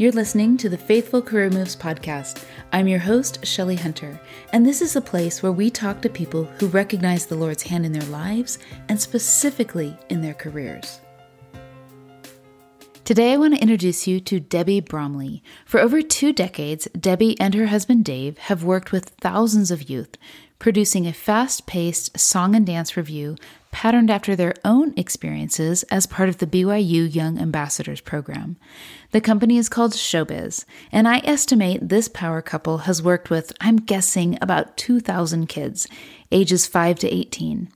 You're listening to the Faithful Career Moves podcast. I'm your host, Shelley Hunter, and this is a place where we talk to people who recognize the Lord's hand in their lives and specifically in their careers. Today, I want to introduce you to Debbie Bromley. For over two decades, Debbie and her husband Dave have worked with thousands of youth, producing a fast paced song and dance revue patterned after their own experiences as part of the BYU Young Ambassadors program. The company is called Showbiz, and I estimate this power couple has worked with, I'm guessing, about 2,000 kids, ages 5 to 18.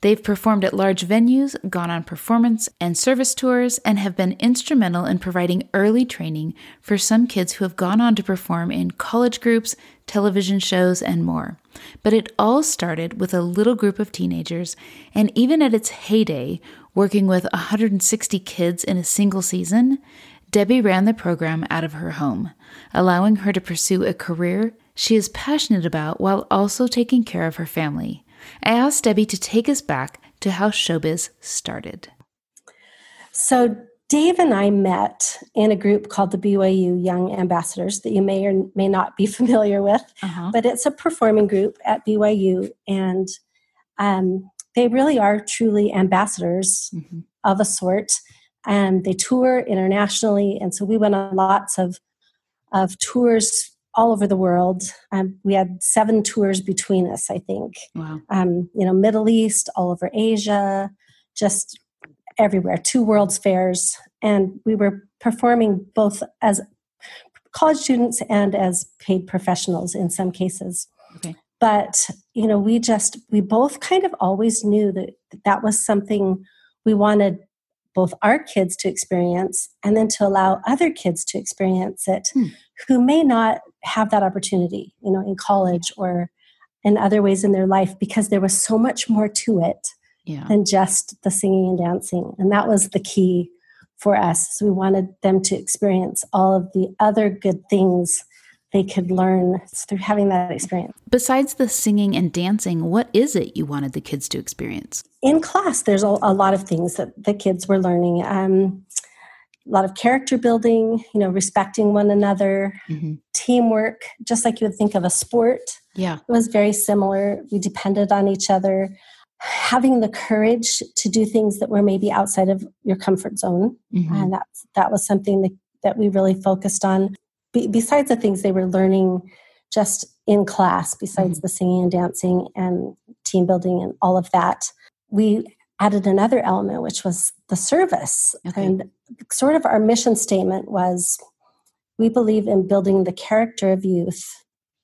They've performed at large venues, gone on performance and service tours, and have been instrumental in providing early training for some kids who have gone on to perform in college groups, television shows, and more. But it all started with a little group of teenagers, and even at its heyday, working with 160 kids in a single season, Debbie ran the program out of her home, allowing her to pursue a career she is passionate about while also taking care of her family. I asked Debbie to take us back to how showbiz started. So, Dave and I met in a group called the BYU Young Ambassadors that you may or may not be familiar with, uh-huh. but it's a performing group at BYU, and um, they really are truly ambassadors mm-hmm. of a sort. And they tour internationally, and so we went on lots of of tours all over the world. Um, we had seven tours between us, I think. Wow. Um, you know, Middle East, all over Asia, just everywhere, two World's Fairs. And we were performing both as college students and as paid professionals in some cases. Okay. But, you know, we just, we both kind of always knew that that was something we wanted both our kids to experience and then to allow other kids to experience it hmm. who may not have that opportunity, you know, in college or in other ways in their life because there was so much more to it yeah. than just the singing and dancing. And that was the key for us. So we wanted them to experience all of the other good things they could learn through having that experience. Besides the singing and dancing, what is it you wanted the kids to experience? In class, there's a, a lot of things that the kids were learning. Um, a lot of character building, you know, respecting one another, mm-hmm. teamwork, just like you would think of a sport. Yeah. It was very similar. We depended on each other. Having the courage to do things that were maybe outside of your comfort zone. Mm-hmm. And that, that was something that, that we really focused on. Be, besides the things they were learning just in class, besides mm-hmm. the singing and dancing and team building and all of that, we added another element, which was the service. Okay. And sort of our mission statement was we believe in building the character of youth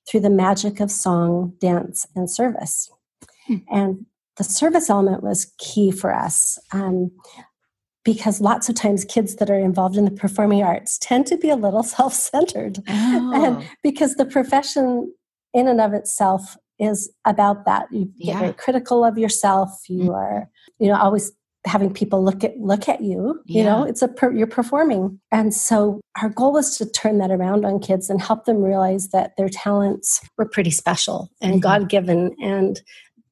through the magic of song, dance, and service. Hmm. And the service element was key for us um, because lots of times kids that are involved in the performing arts tend to be a little self centered. Oh. And because the profession, in and of itself, is about that. You get yeah. very critical of yourself. You mm-hmm. are, you know, always having people look at look at you. Yeah. You know, it's a per, you're performing, and so our goal was to turn that around on kids and help them realize that their talents were pretty special and mm-hmm. God given, and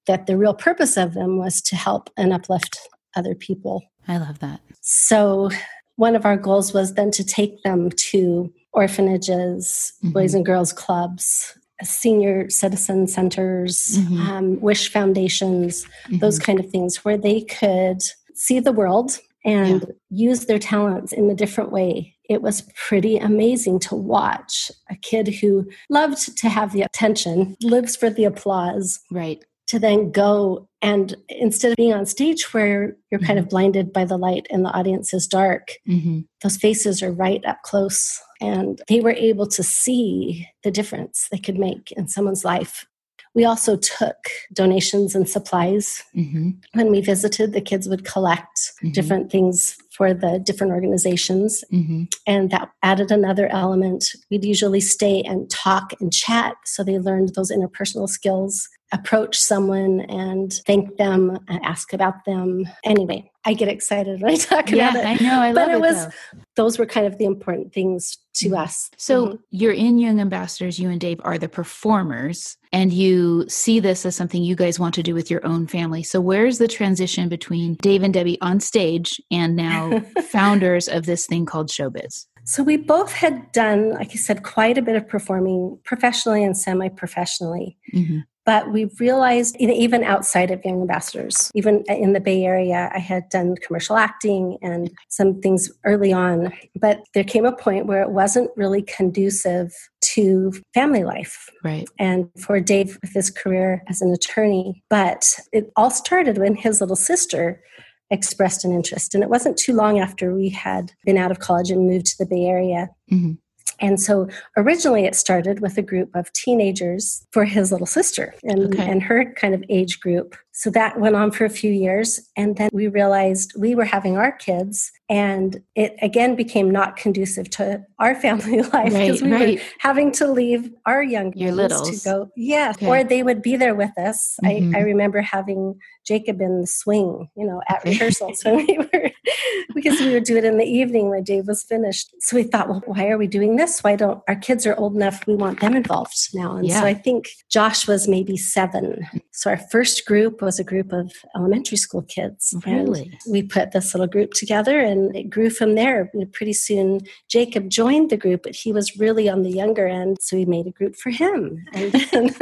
that the real purpose of them was to help and uplift other people. I love that. So one of our goals was then to take them to orphanages, mm-hmm. boys and girls clubs, senior citizen centers, mm-hmm. um, wish foundations, mm-hmm. those kind of things, where they could see the world and yeah. use their talents in a different way. It was pretty amazing to watch a kid who loved to have the attention, lives for the applause. Right. To then go and instead of being on stage where you're kind of mm-hmm. blinded by the light and the audience is dark, mm-hmm. those faces are right up close and they were able to see the difference they could make in someone's life. We also took donations and supplies. Mm-hmm. When we visited, the kids would collect mm-hmm. different things for the different organizations. Mm-hmm. And that added another element. We'd usually stay and talk and chat. So they learned those interpersonal skills approach someone and thank them, ask about them. Anyway, I get excited when I talk yeah, about it. Yeah, I know, I love it. but it. was though. those were kind of the important things to mm-hmm. us. So mm-hmm. you're in Young Ambassadors, you and Dave are the performers, and you see this as something you guys want to do with your own family. So where's the transition between Dave and Debbie on stage and now founders of this thing called showbiz? So we both had done, like I said, quite a bit of performing professionally and semi professionally. Mm-hmm. But we realized, even outside of Young Ambassadors, even in the Bay Area, I had done commercial acting and some things early on. But there came a point where it wasn't really conducive to family life. Right. And for Dave with his career as an attorney. But it all started when his little sister expressed an interest. And it wasn't too long after we had been out of college and moved to the Bay Area. Mm-hmm. And so originally it started with a group of teenagers for his little sister and, okay. and her kind of age group. So that went on for a few years. And then we realized we were having our kids, and it again became not conducive to our family life because right, we right. were having to leave our young Your littles to go. Yeah, okay. or they would be there with us. Mm-hmm. I, I remember having Jacob in the swing, you know, at rehearsals when we were because we would do it in the evening when Dave was finished. So we thought, well, why are we doing this? Why don't our kids are old enough? We want them involved now. And yeah. so I think Josh was maybe seven. So our first group was a group of elementary school kids. Really? We put this little group together and it grew from there. Pretty soon, Jacob joined the group, but he was really on the younger end. So we made a group for him. And then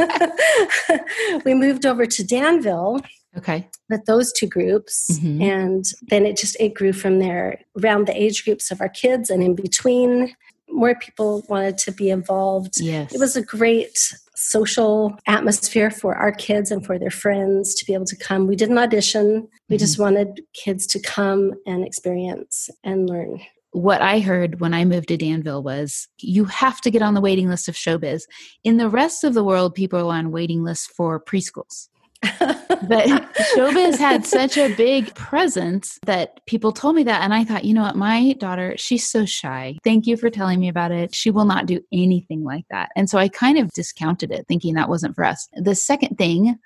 we moved over to Danville. Okay. With those two groups. Mm-hmm. And then it just it grew from there around the age groups of our kids and in between more people wanted to be involved. Yes. It was a great social atmosphere for our kids and for their friends to be able to come. We didn't audition, we mm-hmm. just wanted kids to come and experience and learn. What I heard when I moved to Danville was you have to get on the waiting list of showbiz. In the rest of the world, people are on waiting lists for preschools but showbiz had such a big presence that people told me that and i thought you know what? My daughter she's so shy. Thank you for telling me about it. She will not do anything like that. And so i kind of discounted it thinking that wasn't for us. The second thing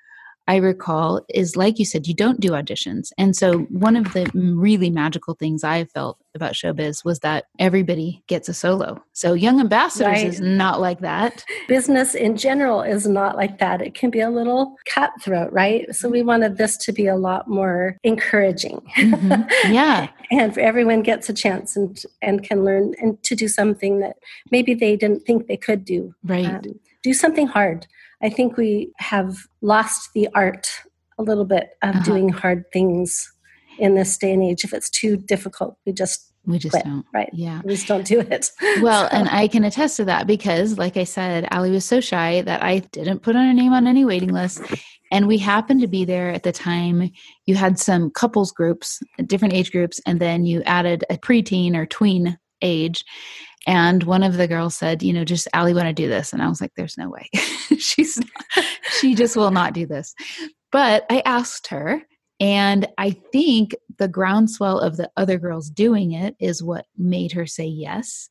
I recall is like you said, you don't do auditions. And so, one of the really magical things I felt about showbiz was that everybody gets a solo. So, Young Ambassadors right. is not like that. Business in general is not like that. It can be a little cutthroat, right? So, we wanted this to be a lot more encouraging. Mm-hmm. Yeah. and everyone gets a chance and, and can learn and to do something that maybe they didn't think they could do. Right. Um, do something hard. I think we have lost the art a little bit of uh-huh. doing hard things in this day and age. If it's too difficult, we just we just quit, don't. Right. Yeah. We just don't do it. Well, and I can attest to that because, like I said, Allie was so shy that I didn't put on her name on any waiting list. And we happened to be there at the time. You had some couples groups, different age groups, and then you added a preteen or tween age. And one of the girls said, you know, just Allie want to do this. And I was like, there's no way. She's not, she just will not do this. But I asked her, and I think the groundswell of the other girls doing it is what made her say yes.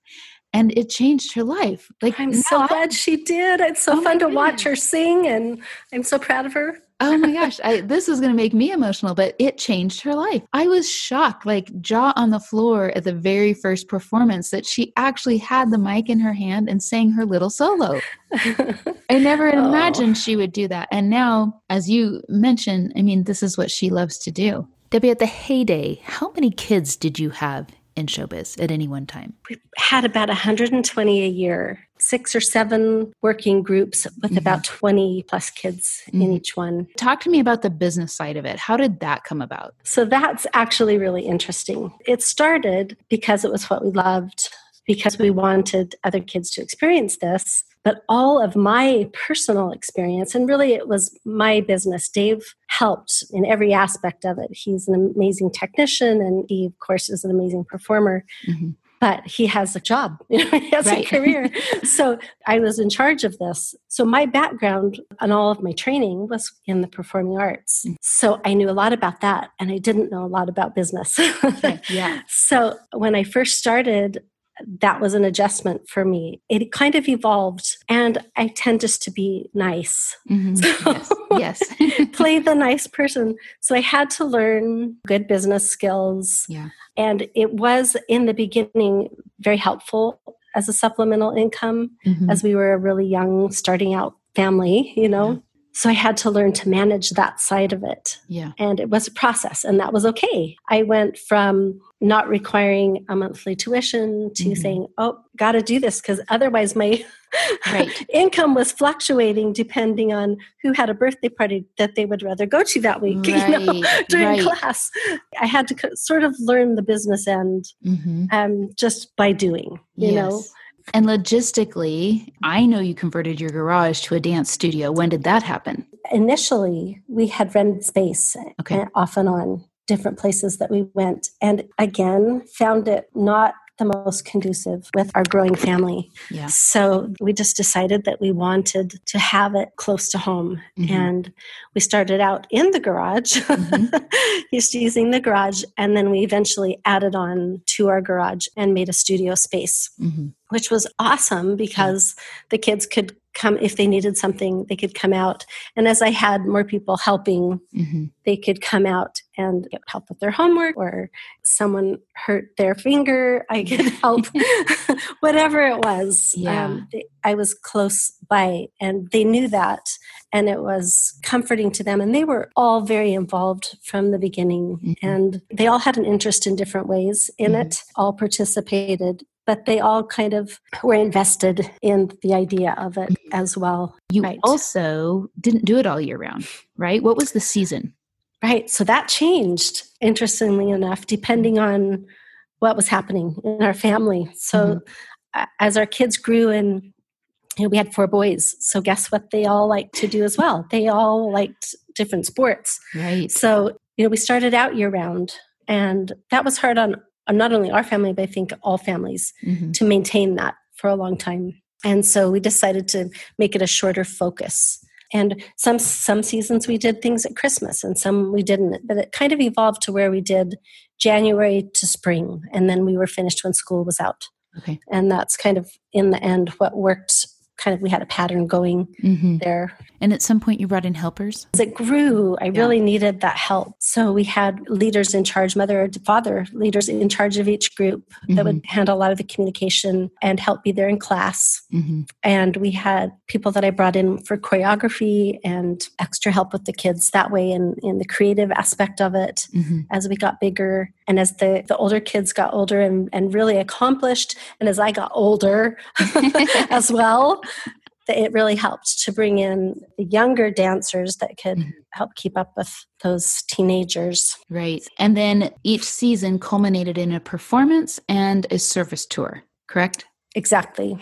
And it changed her life. Like I'm so glad she did. It's so oh fun to watch her sing and I'm so proud of her oh my gosh, I, this is going to make me emotional, but it changed her life. I was shocked, like jaw on the floor at the very first performance that she actually had the mic in her hand and sang her little solo. I never oh. imagined she would do that. And now, as you mentioned, I mean, this is what she loves to do. Debbie, at the heyday, how many kids did you have in showbiz at any one time? We had about 120 a year, six or seven working groups with mm-hmm. about 20 plus kids mm-hmm. in each one. Talk to me about the business side of it. How did that come about? So that's actually really interesting. It started because it was what we loved because we wanted other kids to experience this. But all of my personal experience, and really it was my business, Dave helped in every aspect of it. He's an amazing technician, and he, of course, is an amazing performer. Mm-hmm but he has a job you know, he has right. a career so i was in charge of this so my background and all of my training was in the performing arts mm. so i knew a lot about that and i didn't know a lot about business yeah so when i first started that was an adjustment for me. It kind of evolved, and I tend just to be nice. Mm-hmm. So yes, yes. play the nice person. So I had to learn good business skills. Yeah. And it was in the beginning very helpful as a supplemental income mm-hmm. as we were a really young, starting out family, you know. So I had to learn to manage that side of it. Yeah. And it was a process, and that was okay. I went from not requiring a monthly tuition to mm-hmm. saying, oh, got to do this because otherwise my right. income was fluctuating depending on who had a birthday party that they would rather go to that week right. you know, during right. class. I had to sort of learn the business end mm-hmm. um, just by doing, you yes. know. And logistically, I know you converted your garage to a dance studio. When did that happen? Initially, we had rented space okay. Uh, off and on different places that we went. And again, found it not the most conducive with our growing family. Yeah. So we just decided that we wanted to have it close to home. Mm-hmm. And we started out in the garage, mm-hmm. just using the garage. And then we eventually added on to our garage and made a studio space. Mm-hmm which was awesome because the kids could come if they needed something they could come out and as i had more people helping mm-hmm. they could come out and get help with their homework or someone hurt their finger i could help whatever it was yeah. Um, they, i was close by and they knew that and it was comforting to them and they were all very involved from the beginning mm-hmm. and they all had an interest in different ways in mm-hmm. it all participated but they all kind of were invested in the idea of it mm-hmm. as well. You right. also didn't do it all year round, right? What was the season? Right. So that changed, interestingly enough, depending on what was happening in our family. So mm-hmm. as our kids grew and you know, we had four boys. So guess what they all liked to do as well? They all liked different sports. Right. So, you know, we started out year round and that was hard on not only our family, but I think all families mm-hmm. to maintain that for a long time. And so we decided to make it a shorter focus. And some some seasons we did things at Christmas and some we didn't. But it kind of evolved to where we did January to spring, and then we were finished when school was out. Okay. And that's kind of in the end what worked kind of we had a pattern going mm-hmm. there. And at some point you brought in helpers? As it grew, I yeah. really needed that help. So we had leaders in charge, mother or father, leaders in charge of each group mm-hmm. that would mm-hmm. handle a lot of the communication and help be there in class. Mm-hmm. And we had people that I brought in for choreography and extra help with the kids that way in, in the creative aspect of it mm-hmm. as we got bigger. And as the, the older kids got older and, and really accomplished, and as I got older as well, it really helped to bring in the younger dancers that could mm-hmm. help keep up with those teenagers. Right. And then each season culminated in a performance and a service tour, correct? Exactly.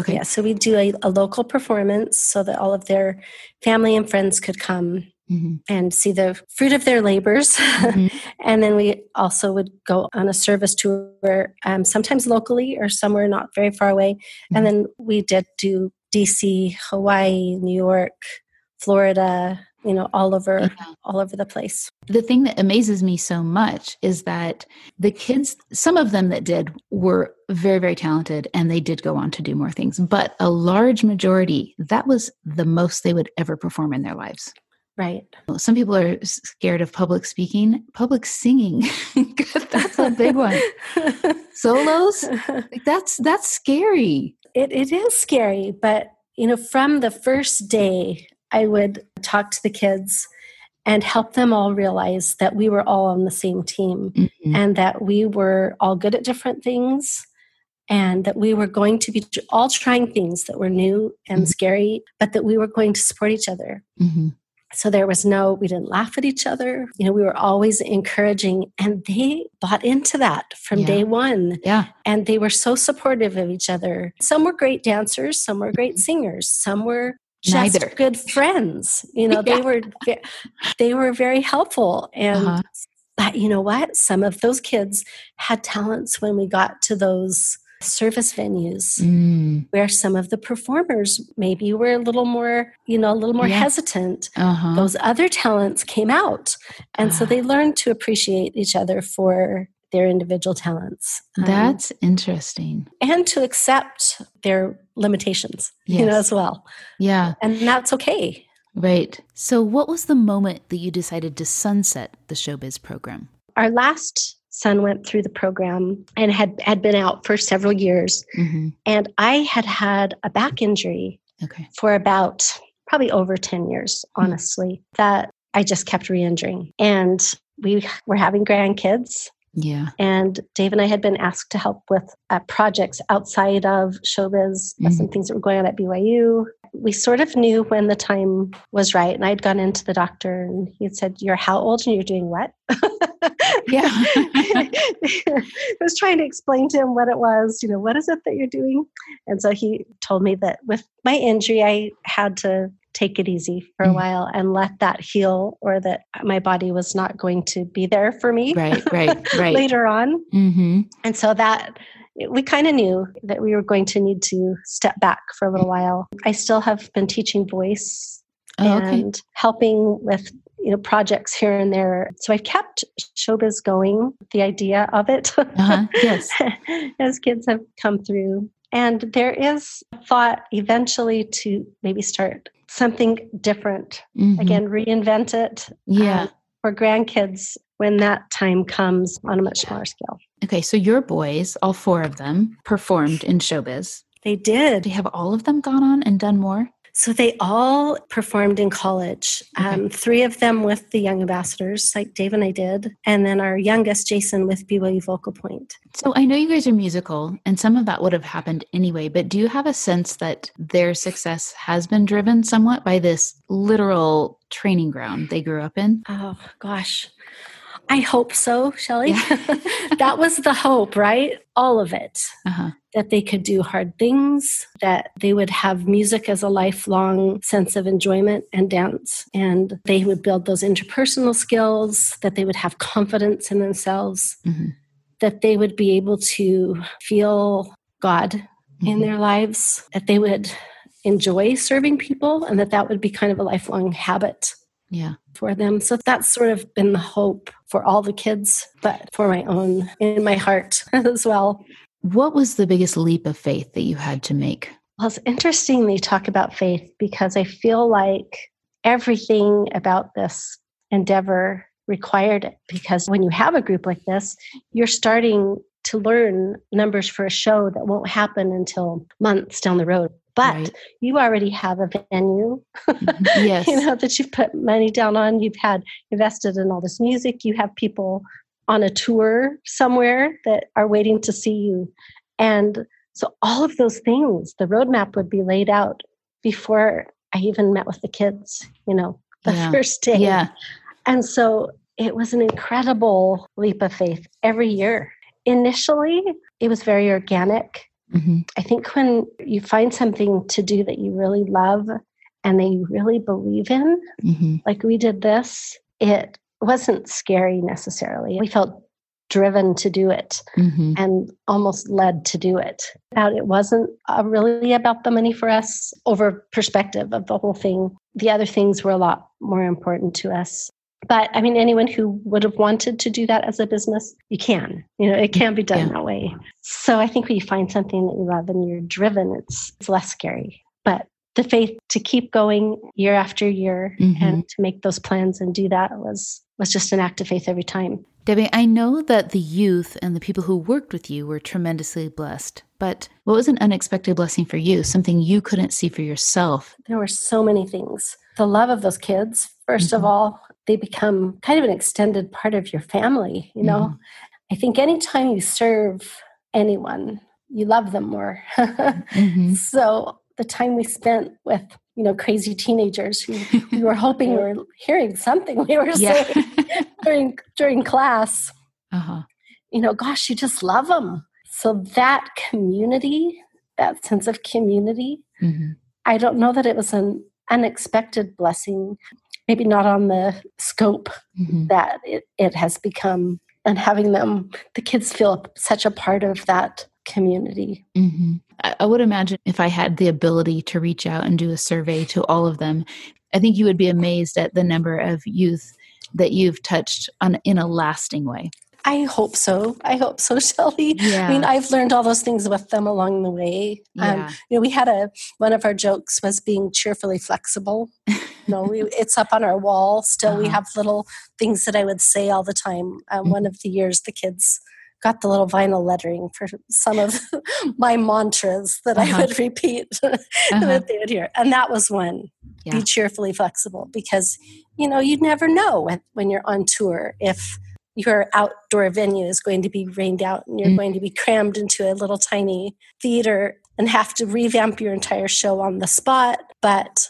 Okay. Yeah, so we do a, a local performance so that all of their family and friends could come Mm-hmm. and see the fruit of their labors. Mm-hmm. and then we also would go on a service tour, um, sometimes locally or somewhere not very far away. Mm-hmm. And then we did do DC, Hawaii, New York, Florida, you know, all over yeah. all over the place. The thing that amazes me so much is that the kids, some of them that did were very very talented and they did go on to do more things, but a large majority that was the most they would ever perform in their lives. Right. Some people are scared of public speaking, public singing. that's a big one. Solos, that's that's scary. It it is scary, but you know, from the first day, I would talk to the kids and help them all realize that we were all on the same team mm-hmm. and that we were all good at different things and that we were going to be all trying things that were new and mm-hmm. scary, but that we were going to support each other. Mm-hmm. So there was no, we didn't laugh at each other. You know, we were always encouraging, and they bought into that from yeah. day one. Yeah. And they were so supportive of each other. Some were great dancers, some were great singers, some were just Neither. good friends. You know, yeah. they were they were very helpful. And uh-huh. but you know what? Some of those kids had talents when we got to those service venues mm. where some of the performers maybe were a little more you know a little more yeah. hesitant uh-huh. those other talents came out and uh-huh. so they ah. learned to appreciate each other for their individual talents um, that's um, interesting and to accept their limitations yes. you know as well yeah and that's okay right so what was the moment that you decided to sunset the showbiz program our last son went through the program and had had been out for several years mm-hmm. and i had had a back injury okay. for about probably over 10 years, hmm. honestly, mm. that I just kept re injuring. And we were having grandkids. Yeah. And Dave and I had been asked to help with uh, projects outside of showbiz, mm-hmm. some things that were going on at BYU. We sort of knew when the time was right. And I'd gone into the doctor and he had said, You're how old and you're doing what? yeah. I was trying to explain to him what it was, you know, what is it that you're doing? And so he told me that with my injury, I had to take it easy for a mm. while and let that heal or that my body was not going to be there for me right right right. later on. Mm-hmm. and so that we kind of knew that we were going to need to step back for a little while. I still have been teaching voice oh, and okay. helping with you know projects here and there. So i've kept showbiz going the idea of it. Uh-huh. yes. As kids have come through. And there is thought eventually to maybe start something different. Mm-hmm. Again, reinvent it. Yeah. Um, for grandkids when that time comes on a much smaller scale. Okay, so your boys, all four of them, performed in showbiz. They did. They have all of them gone on and done more? So they all performed in college. Okay. Um, three of them with the Young Ambassadors, like Dave and I did, and then our youngest, Jason, with BYU Vocal Point. So I know you guys are musical, and some of that would have happened anyway, but do you have a sense that their success has been driven somewhat by this literal training ground they grew up in? Oh, gosh. I hope so, Shelly. Yeah. that was the hope, right? All of it. Uh-huh. That they could do hard things, that they would have music as a lifelong sense of enjoyment and dance, and they would build those interpersonal skills, that they would have confidence in themselves, mm-hmm. that they would be able to feel God mm-hmm. in their lives, that they would enjoy serving people, and that that would be kind of a lifelong habit yeah for them. So that's sort of been the hope for all the kids but for my own in my heart as well. What was the biggest leap of faith that you had to make? Well it's interesting that you talk about faith because i feel like everything about this endeavor required it because when you have a group like this you're starting to learn numbers for a show that won't happen until months down the road but right. you already have a venue mm-hmm. yes. you know that you've put money down on you've had invested in all this music you have people on a tour somewhere that are waiting to see you and so all of those things the roadmap would be laid out before i even met with the kids you know the yeah. first day yeah and so it was an incredible leap of faith every year initially it was very organic Mm-hmm. I think when you find something to do that you really love and that you really believe in, mm-hmm. like we did this, it wasn't scary necessarily. We felt driven to do it mm-hmm. and almost led to do it. It wasn't uh, really about the money for us over perspective of the whole thing. The other things were a lot more important to us but i mean anyone who would have wanted to do that as a business you can you know it can be done yeah. that way so i think when you find something that you love and you're driven it's it's less scary but the faith to keep going year after year mm-hmm. and to make those plans and do that was was just an act of faith every time debbie i know that the youth and the people who worked with you were tremendously blessed but what was an unexpected blessing for you something you couldn't see for yourself there were so many things the love of those kids 1st mm-hmm. of all they become kind of an extended part of your family you know mm. i think anytime you serve anyone you love them more mm-hmm. so the time we spent with you know crazy teenagers who we were hoping we were hearing something we were yeah. saying during during class uh-huh. you know gosh you just love them so that community that sense of community mm-hmm. i don't know that it was an unexpected blessing maybe not on the scope mm-hmm. that it, it has become and having them the kids feel such a part of that community mm-hmm. I, I would imagine if i had the ability to reach out and do a survey to all of them i think you would be amazed at the number of youth that you've touched on in a lasting way I hope so. I hope so, Shelly. Yeah. I mean, I've learned all those things with them along the way. Um, yeah. Um, you know, we had a one of our jokes was being cheerfully flexible. you know, we, it's up on our wall. Still, uh-huh. we have little things that I would say all the time. Um, mm-hmm. One of the years, the kids got the little vinyl lettering for some of my mantras that uh-huh. I would repeat uh-huh. that they would hear, and that was one. yeah. be cheerfully flexible because you know you'd never know when, when you're on tour if your outdoor venue is going to be rained out and you're mm. going to be crammed into a little tiny theater and have to revamp your entire show on the spot but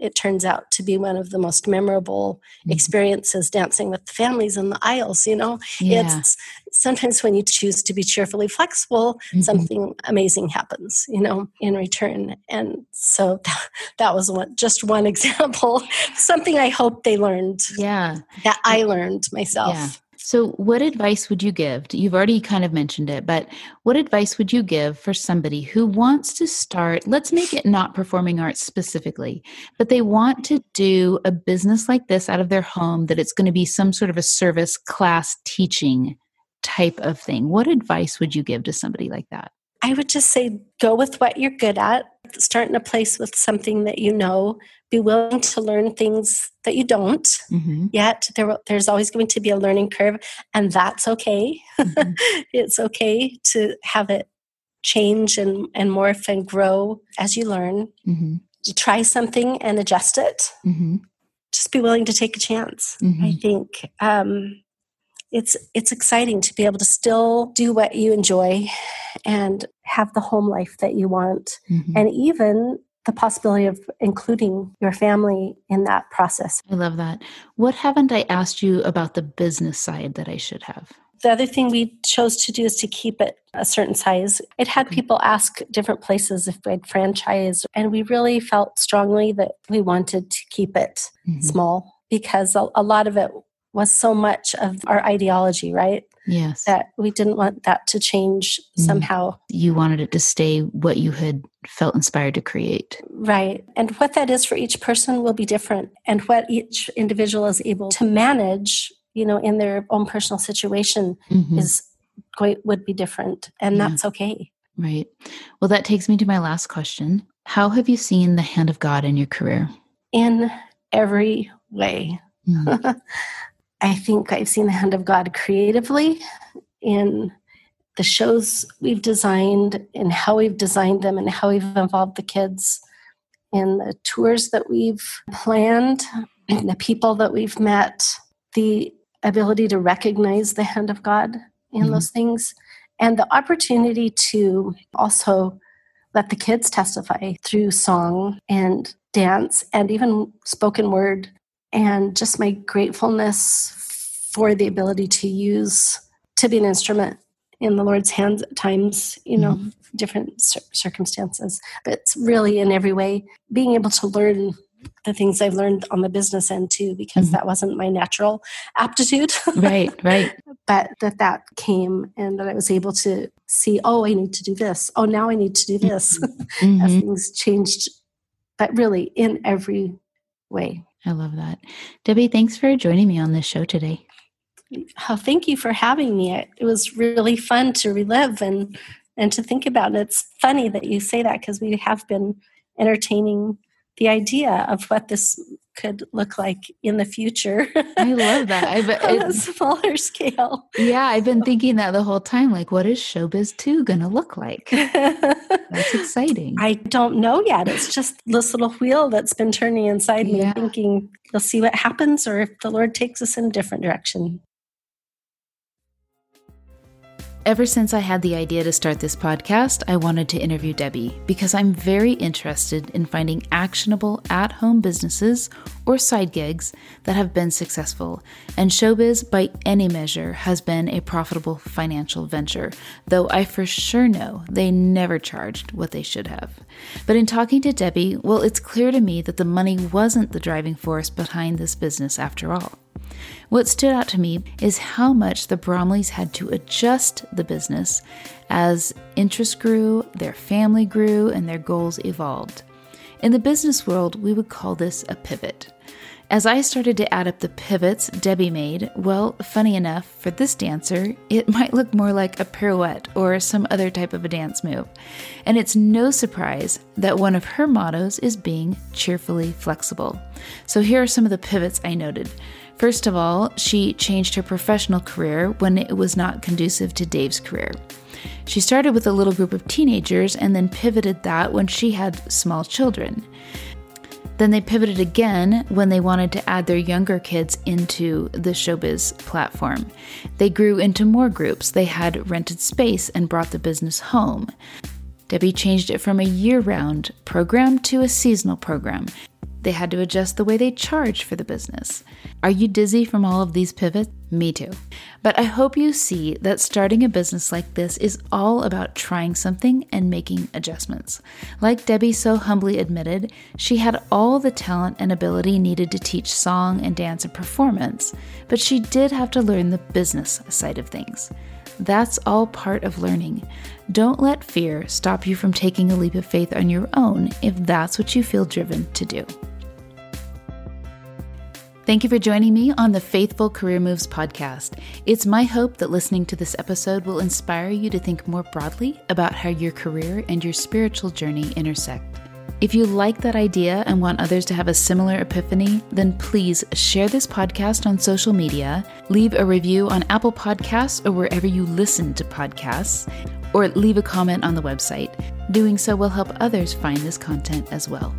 it turns out to be one of the most memorable mm-hmm. experiences dancing with the families in the aisles you know yeah. it's sometimes when you choose to be cheerfully flexible mm-hmm. something amazing happens you know in return and so that, that was one just one example something i hope they learned yeah that i learned myself yeah. So, what advice would you give? You've already kind of mentioned it, but what advice would you give for somebody who wants to start? Let's make it not performing arts specifically, but they want to do a business like this out of their home that it's going to be some sort of a service class teaching type of thing. What advice would you give to somebody like that? I would just say go with what you're good at. Start in a place with something that you know. Be willing to learn things that you don't mm-hmm. yet. There, there's always going to be a learning curve, and that's okay. Mm-hmm. it's okay to have it change and, and morph and grow as you learn. Mm-hmm. You try something and adjust it. Mm-hmm. Just be willing to take a chance. I mm-hmm. think um, it's it's exciting to be able to still do what you enjoy and have the home life that you want mm-hmm. and even the possibility of including your family in that process. I love that. What haven't I asked you about the business side that I should have? The other thing we chose to do is to keep it a certain size. It had okay. people ask different places if we'd franchise, and we really felt strongly that we wanted to keep it mm-hmm. small because a, a lot of it was so much of our ideology, right? Yes. That we didn't want that to change mm. somehow. You wanted it to stay what you had felt inspired to create. Right. And what that is for each person will be different. And what each individual is able to manage, you know, in their own personal situation mm-hmm. is quite would be different. And yeah. that's okay. Right. Well, that takes me to my last question. How have you seen the hand of God in your career? In every way. Mm. I think I've seen the hand of God creatively in the shows we've designed and how we've designed them and how we've involved the kids in the tours that we've planned and the people that we've met, the ability to recognize the hand of God in mm-hmm. those things, and the opportunity to also let the kids testify through song and dance and even spoken word and just my gratefulness for the ability to use to be an instrument in the Lord's hands at times, you know, mm-hmm. different cir- circumstances. But it's really in every way being able to learn the things I've learned on the business end too, because mm-hmm. that wasn't my natural aptitude. right, right. But that that came and that I was able to see, oh, I need to do this. Oh, now I need to do this mm-hmm. as things changed. But really in every way. I love that. Debbie, thanks for joining me on this show today. Oh, thank you for having me. It was really fun to relive and and to think about. And it's funny that you say that because we have been entertaining the idea of what this could look like in the future. I love that. I've, on a smaller scale. Yeah, I've been thinking that the whole time. Like, what is Showbiz 2 going to look like? that's exciting. I don't know yet. It's just this little wheel that's been turning inside me, yeah. thinking we'll see what happens or if the Lord takes us in a different direction. Ever since I had the idea to start this podcast, I wanted to interview Debbie because I'm very interested in finding actionable at home businesses or side gigs that have been successful. And showbiz, by any measure, has been a profitable financial venture, though I for sure know they never charged what they should have. But in talking to Debbie, well, it's clear to me that the money wasn't the driving force behind this business after all. What stood out to me is how much the Bromleys had to adjust the business as interest grew, their family grew, and their goals evolved. In the business world, we would call this a pivot. As I started to add up the pivots Debbie made, well, funny enough, for this dancer, it might look more like a pirouette or some other type of a dance move. And it's no surprise that one of her mottos is being cheerfully flexible. So here are some of the pivots I noted. First of all, she changed her professional career when it was not conducive to Dave's career. She started with a little group of teenagers and then pivoted that when she had small children. Then they pivoted again when they wanted to add their younger kids into the showbiz platform. They grew into more groups. They had rented space and brought the business home. Debbie changed it from a year round program to a seasonal program. They had to adjust the way they charge for the business. Are you dizzy from all of these pivots? Me too. But I hope you see that starting a business like this is all about trying something and making adjustments. Like Debbie so humbly admitted, she had all the talent and ability needed to teach song and dance and performance, but she did have to learn the business side of things. That's all part of learning. Don't let fear stop you from taking a leap of faith on your own if that's what you feel driven to do. Thank you for joining me on the Faithful Career Moves podcast. It's my hope that listening to this episode will inspire you to think more broadly about how your career and your spiritual journey intersect. If you like that idea and want others to have a similar epiphany, then please share this podcast on social media, leave a review on Apple Podcasts or wherever you listen to podcasts, or leave a comment on the website. Doing so will help others find this content as well.